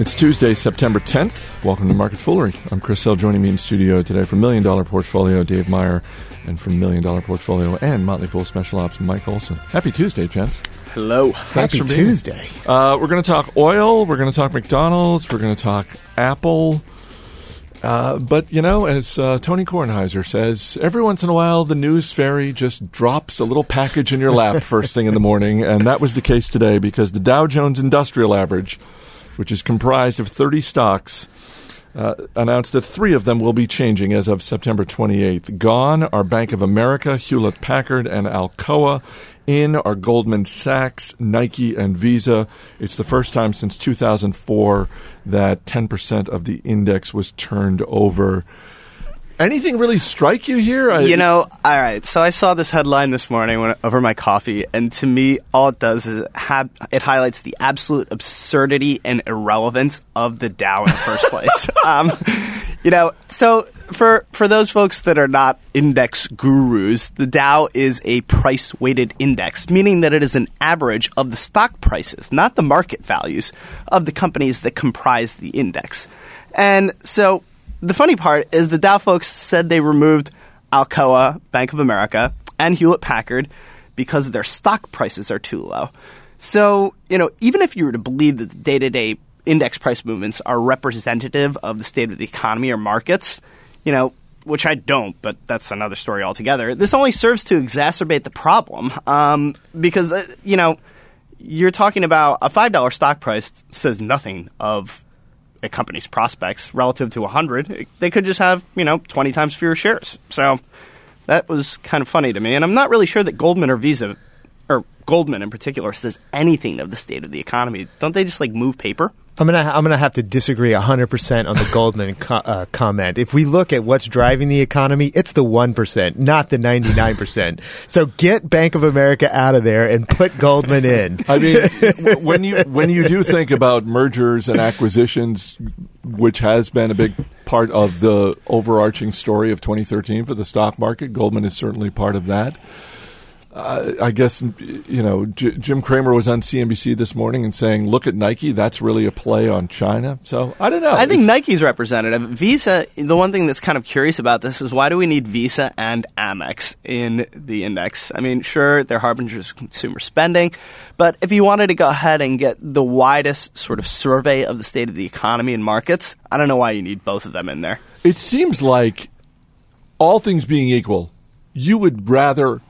It's Tuesday, September 10th. Welcome to Market Foolery. I'm Chris Hill. Joining me in studio today from Million Dollar Portfolio, Dave Meyer, and from Million Dollar Portfolio and Motley Fool Special Ops, Mike Olson. Happy Tuesday, gents. Hello. Thanks Happy for being here. Tuesday. Uh, we're going to talk oil. We're going to talk McDonald's. We're going to talk Apple. Uh, but you know, as uh, Tony Kornheiser says, every once in a while the news fairy just drops a little package in your lap first thing in the morning, and that was the case today because the Dow Jones Industrial Average, which is comprised of 30 stocks, uh, announced that three of them will be changing as of September 28th. Gone are Bank of America, Hewlett Packard, and Alcoa. In are Goldman Sachs, Nike, and Visa. It's the first time since 2004 that 10% of the index was turned over. Anything really strike you here? I- You know, all right. So I saw this headline this morning when, over my coffee, and to me, all it does is it, have, it highlights the absolute absurdity and irrelevance of the Dow in the first place. um, you know, so for for those folks that are not index gurus, the Dow is a price weighted index, meaning that it is an average of the stock prices, not the market values of the companies that comprise the index. And so the funny part is the Dow folks said they removed Alcoa, Bank of America, and Hewlett Packard because their stock prices are too low. So, you know, even if you were to believe that the day to day index price movements are representative of the state of the economy or markets, you know, which I don't, but that's another story altogether, this only serves to exacerbate the problem um, because, uh, you know, you're talking about a $5 stock price says nothing of a company's prospects relative to 100 they could just have you know 20 times fewer shares. So that was kind of funny to me. And i'm not really sure that goldman or visa or goldman in particular says anything of the state of the economy. Don't they just like move paper I'm gonna I'm gonna have to disagree 100 percent on the Goldman co- uh, comment. If we look at what's driving the economy, it's the one percent, not the 99 percent. So get Bank of America out of there and put Goldman in. I mean, when you when you do think about mergers and acquisitions, which has been a big part of the overarching story of 2013 for the stock market, Goldman is certainly part of that. Uh, I guess you know J- Jim Cramer was on CNBC this morning and saying, "Look at Nike. That's really a play on China." So I don't know. i think It's- nike's representative visa the one thing that's kind of curious about this is why do we need visa and amex in the index i mean sure they're harbingers of consumer spending but if you wanted to go ahead and get the widest sort of survey of the state of the economy and markets i don't know why you need both of them in there It seems like all things being equal, you would rather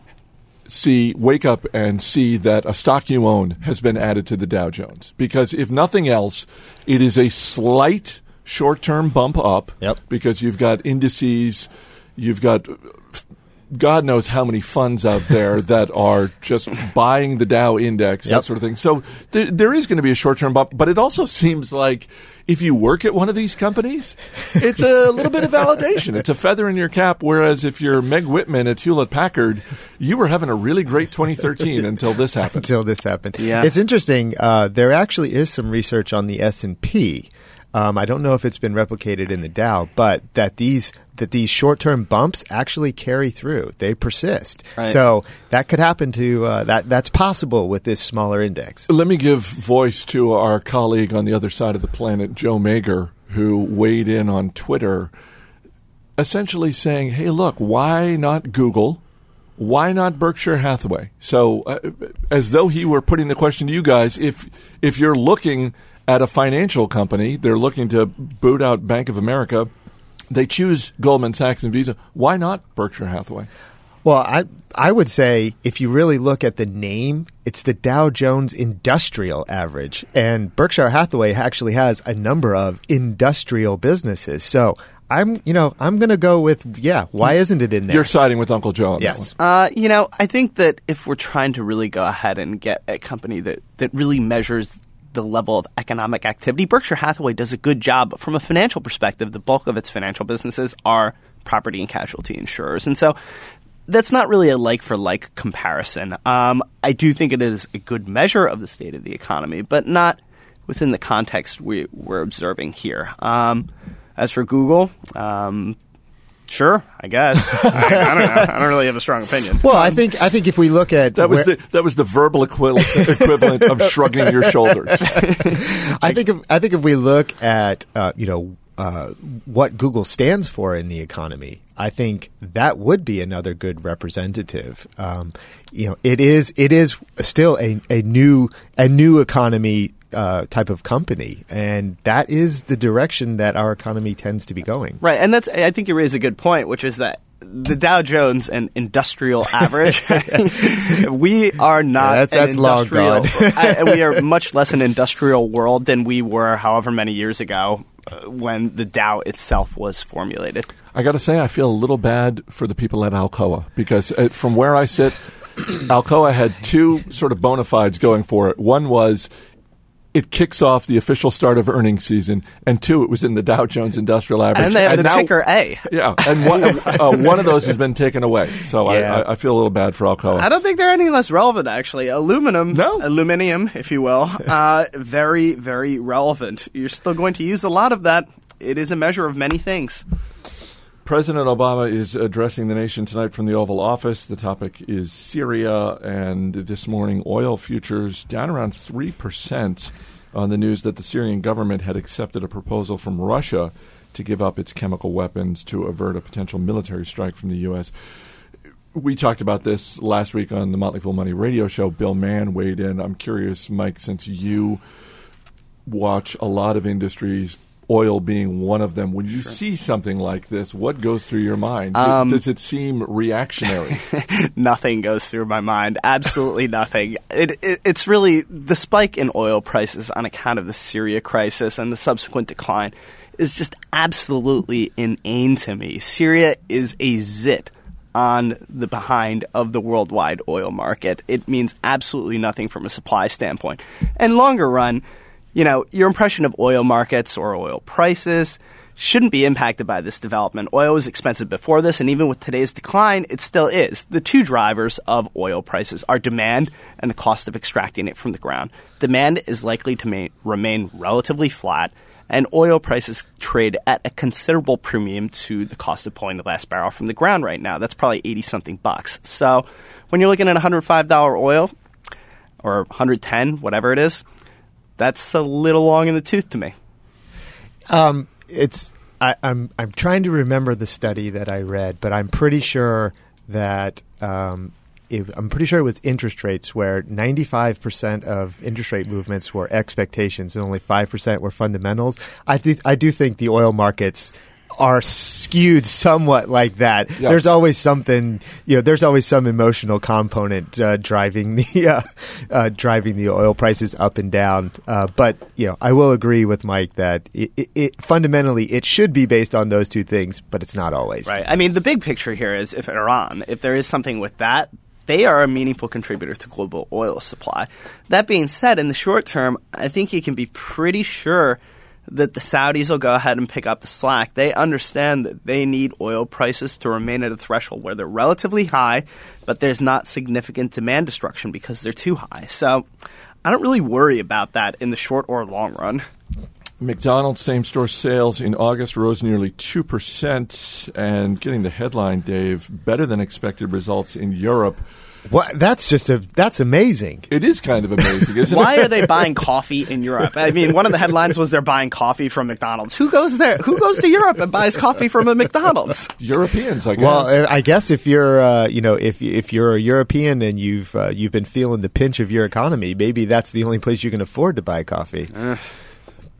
see wake up and see that a stock you own has been added to the Dow Jones because if nothing else, it is a slight short-term bump up Yep. because you've got indices, you've got God knows how many funds out there that are just buying the Dow index, that sort of thing. So there, there is going to be a short term bump, but it also seems like if you work at one of these companies, it's a little bit of validation. It's a feather in your cap. Whereas if you're Meg Whitman at Hewlett Packard, you were having a really great 2013 until this happened. until this happened. Yeah. It's interesting. Uh, there actually is some research on the S and P. Um, I don't know if it's been replicated in the Dow, but that these that these short term bumps actually carry through. They persist. Right. So that could happen to uh, that. That's possible with this smaller index. Let me give voice to our colleague on the other side of the planet, Joe Magyar, who weighed in on Twitter, essentially saying, "Hey, look, why not Google? Why not Berkshire Hathaway?" So, uh, as though he were putting the question to you guys, if if you're looking at a financial company, they're looking to boot out Bank of America. They choose Goldman Sachs and Visa. Why not Berkshire Hathaway? Well, I I would say if you really look at the name, it's the Dow Jones Industrial Average, and Berkshire Hathaway actually has a number of industrial businesses. So I'm you know I'm going to go with yeah. Why isn't it in there? You're siding with Uncle Joe on yes. that one. Uh, you know, I think that if we're trying to really go ahead and get a company that, that really measures the level of economic activity, Berkshire Hathaway does a good job. From a financial perspective, the bulk of its financial businesses are property and casualty insurers. And so that's not really a like for like comparison. Um, I do think it is a good measure of the state of the economy, but not within the context we, we're observing here. Um, as for Google, um, Sure, I guess. I, I don't know. I don't really have a strong opinion. Well, I think I think if we look at That was where- the that was the verbal equivalent, equivalent of shrugging your shoulders. I think if, I think if we look at uh, you know uh, what Google stands for in the economy, I think that would be another good representative. Um, you know, it is it is still a, a new a new economy uh, type of company, and that is the direction that our economy tends to be going. Right, and that's I think you raise a good point, which is that the Dow Jones and industrial average, we are not Yeah, that's- an that's long gone. I- and we are much less an industrial world than we were however many years ago uh, when the Dow itself was formulated. I got to say, I feel a little bad for the people at Alcoa because uh, from where I sit, Alcoa had two sort of bona fides going for it. One was it kicks off the official start of earnings season, and two, it was in the Dow Jones Industrial Average. And they have the now- ticker A. Yeah, and one, uh, one of those has been taken away. So Yeah. I, I, I feel a little bad for Alcoa. I don't think they're any less relevant, actually. Aluminum, No. aluminium, if you will, uh, very, very relevant. You're still going to use a lot of that. It is a measure of many things. President Obama is addressing the nation tonight from the Oval Office. The topic is Syria, and this morning, oil futures down around 3% on the news that the Syrian government had accepted a proposal from Russia to give up its chemical weapons to avert a potential military strike from the U.S. We talked about this last week on the Motley Fool Money radio show. Bill Mann weighed in. I'm curious, Mike, since you watch a lot of industries, oil being one of them. When you see something like this, what goes through your mind? Um, Does it seem reactionary? nothing goes through my mind. Absolutely nothing. It, it, it's really the spike in oil prices on account of the Syria crisis and the subsequent decline is just absolutely inane to me. Syria is a zit on the behind of the worldwide oil market. It means absolutely nothing from a supply standpoint. And longer run, you know, your impression of oil markets or oil prices shouldn't be impacted by this development. Oil was expensive before this, and even with today's decline, it still is. The two drivers of oil prices are demand and the cost of extracting it from the ground. Demand is likely to ma- remain relatively flat, and oil prices trade at a considerable premium to the cost of pulling the last barrel from the ground right now. That's probably 80 something bucks. So when you're looking at $105 oil, or 110, whatever it is, that's a little long in the tooth to me. Um, it's I, I'm I'm trying to remember the study that I read, but I'm pretty sure that um, it, I'm pretty sure it was interest rates where 95 percent of interest rate movements were expectations and only five percent were fundamentals. I th- I do think the oil markets are skewed somewhat like that. Yeah. There's always something, you know. There's always some emotional component uh, driving the uh, uh, driving the oil prices up and down. Uh, but you know, I will agree with Mike that it, it, it fundamentally it should be based on those two things, but it's not always. Right. I mean, the big picture here is if Iran, if there is something with that, they are a meaningful contributor to global oil supply. That being said, in the short term, I think you can be pretty sure that the Saudis will go ahead and pick up the slack. They understand that they need oil prices to remain at a threshold where they're relatively high, but there's not significant demand destruction because they're too high. So I don't really worry about that in the short or long run. McDonald's same store sales in August rose nearly 2%. And getting the headline, Dave, better than expected results in Europe. What? That's just a that's amazing. It is kind of amazing, isn't Why it? are they buying coffee in Europe? I mean, one of the headlines was they're buying coffee from McDonald's. Who goes there? Who goes to Europe and buys coffee from a McDonald's? Europeans, I guess. Well, I guess if you're, uh, you know, if if you're a European and you've uh, you've been feeling the pinch of your economy, maybe that's the only place you can afford to buy coffee.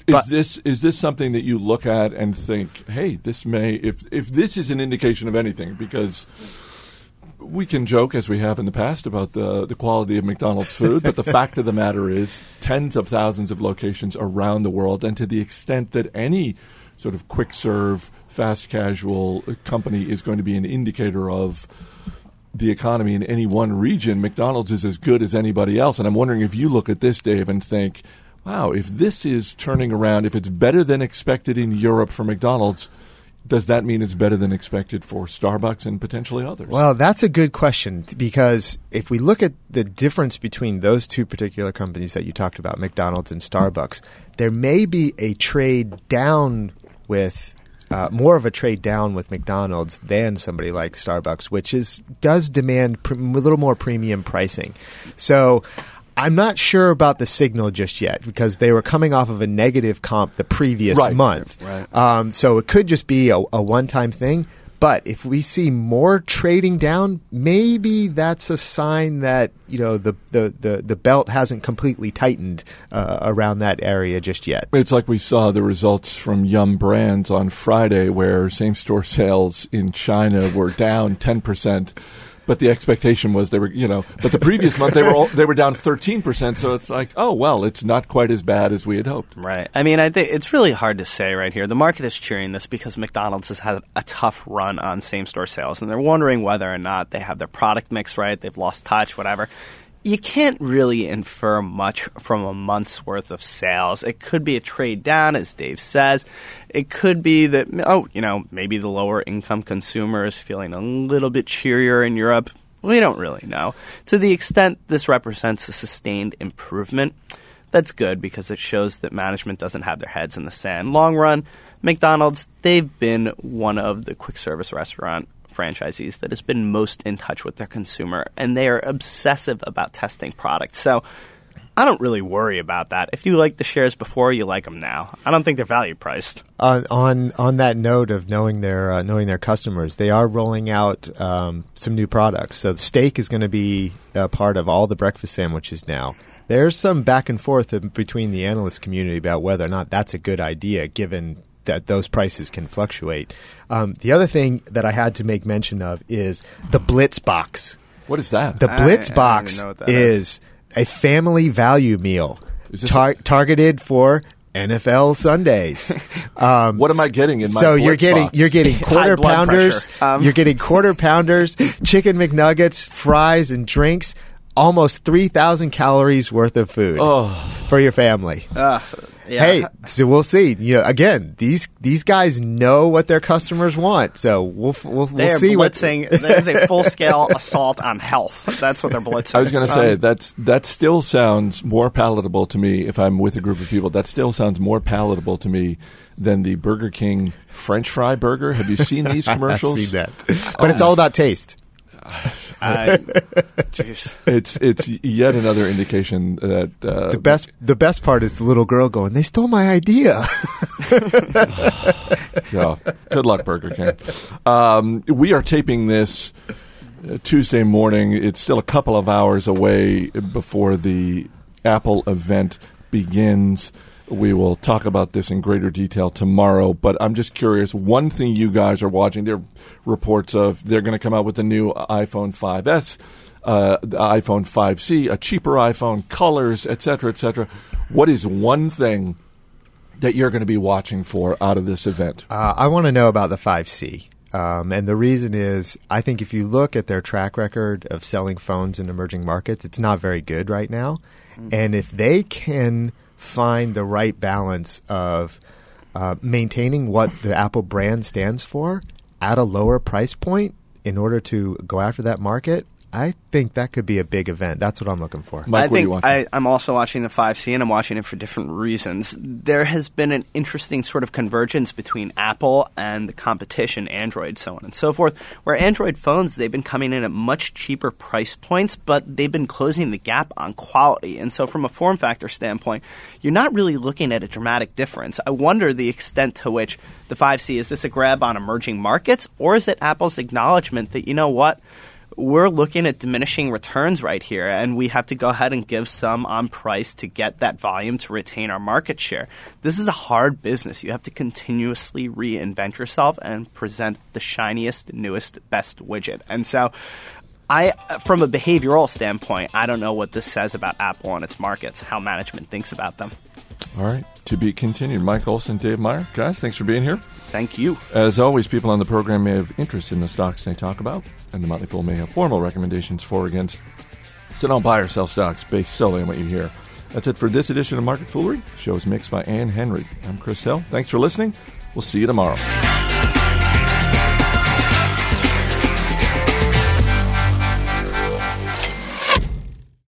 is this is this something that you look at and think, hey, this may if if this is an indication of anything, because we can joke as we have in the past about the the quality of McDonald's food, but the fact of the matter is, tens of thousands of locations around the world, and to the extent that any sort of quick serve, fast casual company is going to be an indicator of the economy in any one region, McDonald's is as good as anybody else. And I'm wondering if you look at this, Dave, and think, wow, if this is turning around, if it's better than expected in Europe for McDonald's, does that mean it's better than expected for Starbucks and potentially others? Well, that's a good question because if we look at the difference between those two particular companies that you talked about, McDonald's and Starbucks, there may be a trade down with uh, more of a trade down with McDonald's than somebody like Starbucks, which is does demand pr- a little more premium pricing. So. I'm not sure about the signal just yet because they were coming off of a negative comp the previous Right. month. Right. Um, so it could just be a, a one time thing. But if we see more trading down, maybe that's a sign that you know the the, the, the belt hasn't completely tightened uh, around that area just yet. It's like we saw the results from Yum Brands on Friday, where same store sales in China were down 10%. But the expectation was they were, you know, but the previous month they were all, they were down 13%. So it's like, oh, well, it's not quite as bad as we had hoped. Right. I mean, I think it's really hard to say right here. The market is cheering this because McDonald's has had a tough run on same store sales, and they're wondering whether or not they have their product mix right, they've lost touch, whatever. You can't really infer much from a month's worth of sales. It could be a trade down, as Dave says. It could be that, oh, you know, maybe the lower income consumer is feeling a little bit cheerier in Europe. We don't really know. To the extent this represents a sustained improvement, that's good because it shows that management doesn't have their heads in the sand. Long run, McDonald's, they've been one of the quick service restaurant franchisees that has been most in touch with their consumer, and they are obsessive about testing products. So I don't really worry about that. If you like the shares before, you like them now. I don't think they're value priced. On on on that note of knowing their uh, knowing their customers, they are rolling out um, some new products. So the steak is going to be a part of all the breakfast sandwiches now. There's some back and forth between the analyst community about whether or not that's a good idea, given that those prices can fluctuate. Um, the other thing that I had to make mention of is the Blitz box. What is that? The I- Blitz I don't box even know what that is a family value meal Is this tar- targeted for NFL Sundays. Um, What am I getting in my so you're Blitz getting box? you're getting quarter blood pounders. pressure. Um. You're getting quarter pounders, chicken McNuggets, fries, and drinks. Almost three thousand calories worth of food Oh. for your family. Uh, yeah. Hey, so we'll see. You know, again, these these guys know what their customers want, so we'll we'll, we'll they are see what blitzing. There's a full scale assault on health. That's what they're blitzing. I was going to say Um, that's that still sounds more palatable to me if I'm with a group of people. That still sounds more palatable to me than the Burger King French fry burger. Have you seen these I've commercials? seen that, but it's all about taste. I- jeez. It's it's yet another indication that uh, The best the best part is the little girl going, "They stole my idea." Yeah. Good luck, Burger King. Um, we are taping this uh, Tuesday morning. It's still a couple of hours away before the Apple event begins. We will talk about this in greater detail tomorrow, but I'm just curious. One thing you guys are watching, there are reports of they're going to come out with the new iPhone 5S, uh, the iPhone 5C, a cheaper iPhone, colors, etc., cetera, et cetera. What is one thing that you're going to be watching for out of this event? Uh, I want to know about the 5C. Um, and the reason is, I think if you look at their track record of selling phones in emerging markets, it's not very good right now. And if they can find the right balance of uh, maintaining what the Apple brand stands for at a lower price point in order to go after that market, I think that could be a big event. That's what I'm looking for. Mike, I what are you think watching? I, I'm also watching the 5C, and I'm watching it for different reasons. There has been an interesting sort of convergence between Apple and the competition, Android, so on and so forth. Where Android phones, they've been coming in at much cheaper price points, but they've been closing the gap on quality. And so, from a form factor standpoint, you're not really looking at a dramatic difference. I wonder the extent to which the 5C is this a grab on emerging markets, or is it Apple's acknowledgement that you know what? We're looking at diminishing returns right here, and we have to go ahead and give some on price to get that volume to retain our market share. This is a hard business. You have to continuously reinvent yourself and present the shiniest, newest, best widget. And so, I, from a behavioral standpoint, I don't know what this says about Apple and its markets, how management thinks about them. All right. To be continued. Mike Olson, Dave Meyer. Guys, thanks for being here. Thank you. As always, people on the program may have interest in the stocks they talk about, and the Motley Fool may have formal recommendations for or against. So don't buy or sell stocks based solely on what you hear. That's it for this edition of Market Foolery. Show is mixed by Ann Henry. I'm Chris Hill. Thanks for listening. We'll see you tomorrow.